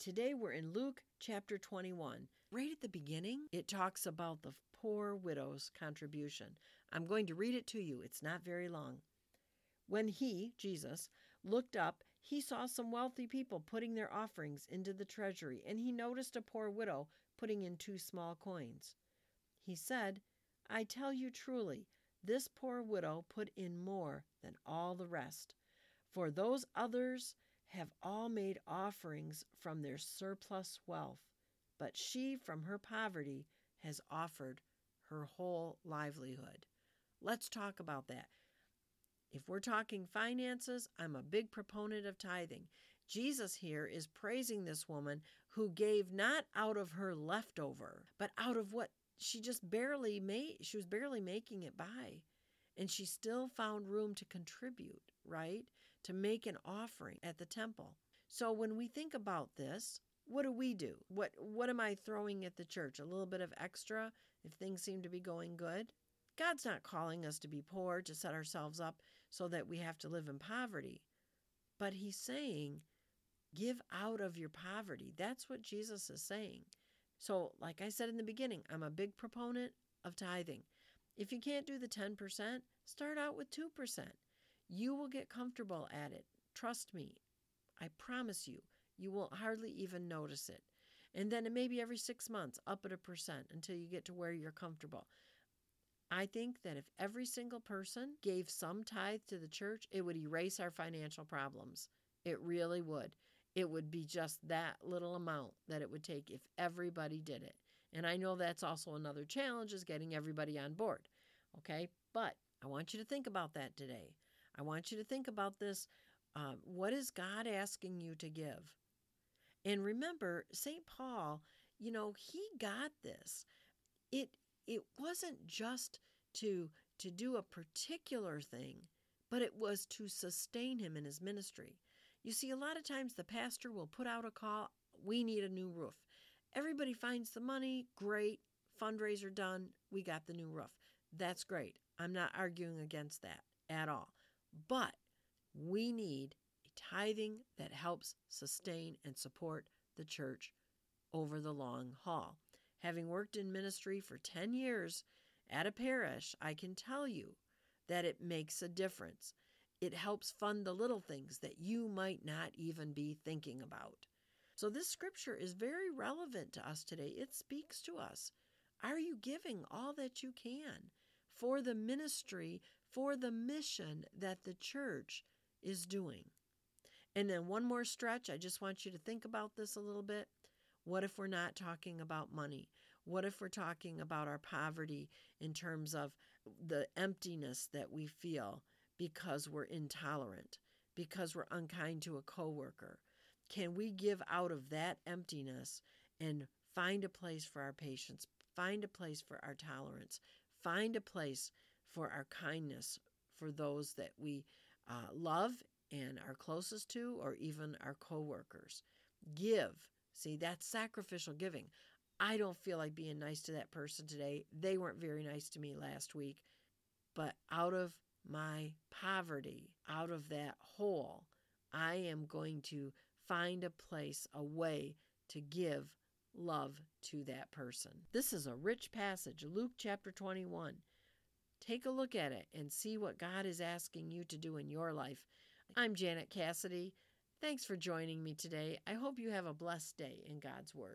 Today we're in Luke chapter 21. Right at the beginning, it talks about the poor widow's contribution. I'm going to read it to you, it's not very long. When he, Jesus, looked up, he saw some wealthy people putting their offerings into the treasury, and he noticed a poor widow putting in two small coins. He said, I tell you truly, this poor widow put in more than all the rest, for those others have all made offerings from their surplus wealth, but she from her poverty has offered her whole livelihood. Let's talk about that. If we're talking finances, I'm a big proponent of tithing. Jesus here is praising this woman who gave not out of her leftover, but out of what she just barely made. She was barely making it by. And she still found room to contribute, right? To make an offering at the temple. So when we think about this, what do we do? What what am I throwing at the church? A little bit of extra if things seem to be going good? God's not calling us to be poor, to set ourselves up so that we have to live in poverty. But He's saying, give out of your poverty. That's what Jesus is saying. So, like I said in the beginning, I'm a big proponent of tithing. If you can't do the 10%, start out with 2%. You will get comfortable at it. Trust me. I promise you, you will hardly even notice it. And then maybe every six months, up at a percent until you get to where you're comfortable. I think that if every single person gave some tithe to the church, it would erase our financial problems. It really would. It would be just that little amount that it would take if everybody did it. And I know that's also another challenge is getting everybody on board. Okay? But I want you to think about that today. I want you to think about this. Um, what is God asking you to give? And remember, St. Paul, you know, he got this. It it wasn't just to to do a particular thing, but it was to sustain him in his ministry. You see, a lot of times the pastor will put out a call, we need a new roof. Everybody finds the money, great, fundraiser done, we got the new roof. That's great. I'm not arguing against that at all. But we need a tithing that helps sustain and support the church over the long haul. Having worked in ministry for 10 years at a parish, I can tell you that it makes a difference. It helps fund the little things that you might not even be thinking about. So, this scripture is very relevant to us today. It speaks to us. Are you giving all that you can for the ministry, for the mission that the church is doing? And then, one more stretch. I just want you to think about this a little bit. What if we're not talking about money? What if we're talking about our poverty in terms of the emptiness that we feel because we're intolerant, because we're unkind to a coworker? Can we give out of that emptiness and find a place for our patience, find a place for our tolerance, find a place for our kindness for those that we uh, love and are closest to, or even our coworkers? Give See, that's sacrificial giving. I don't feel like being nice to that person today. They weren't very nice to me last week. But out of my poverty, out of that hole, I am going to find a place, a way to give love to that person. This is a rich passage, Luke chapter 21. Take a look at it and see what God is asking you to do in your life. I'm Janet Cassidy. Thanks for joining me today. I hope you have a blessed day in God's Word.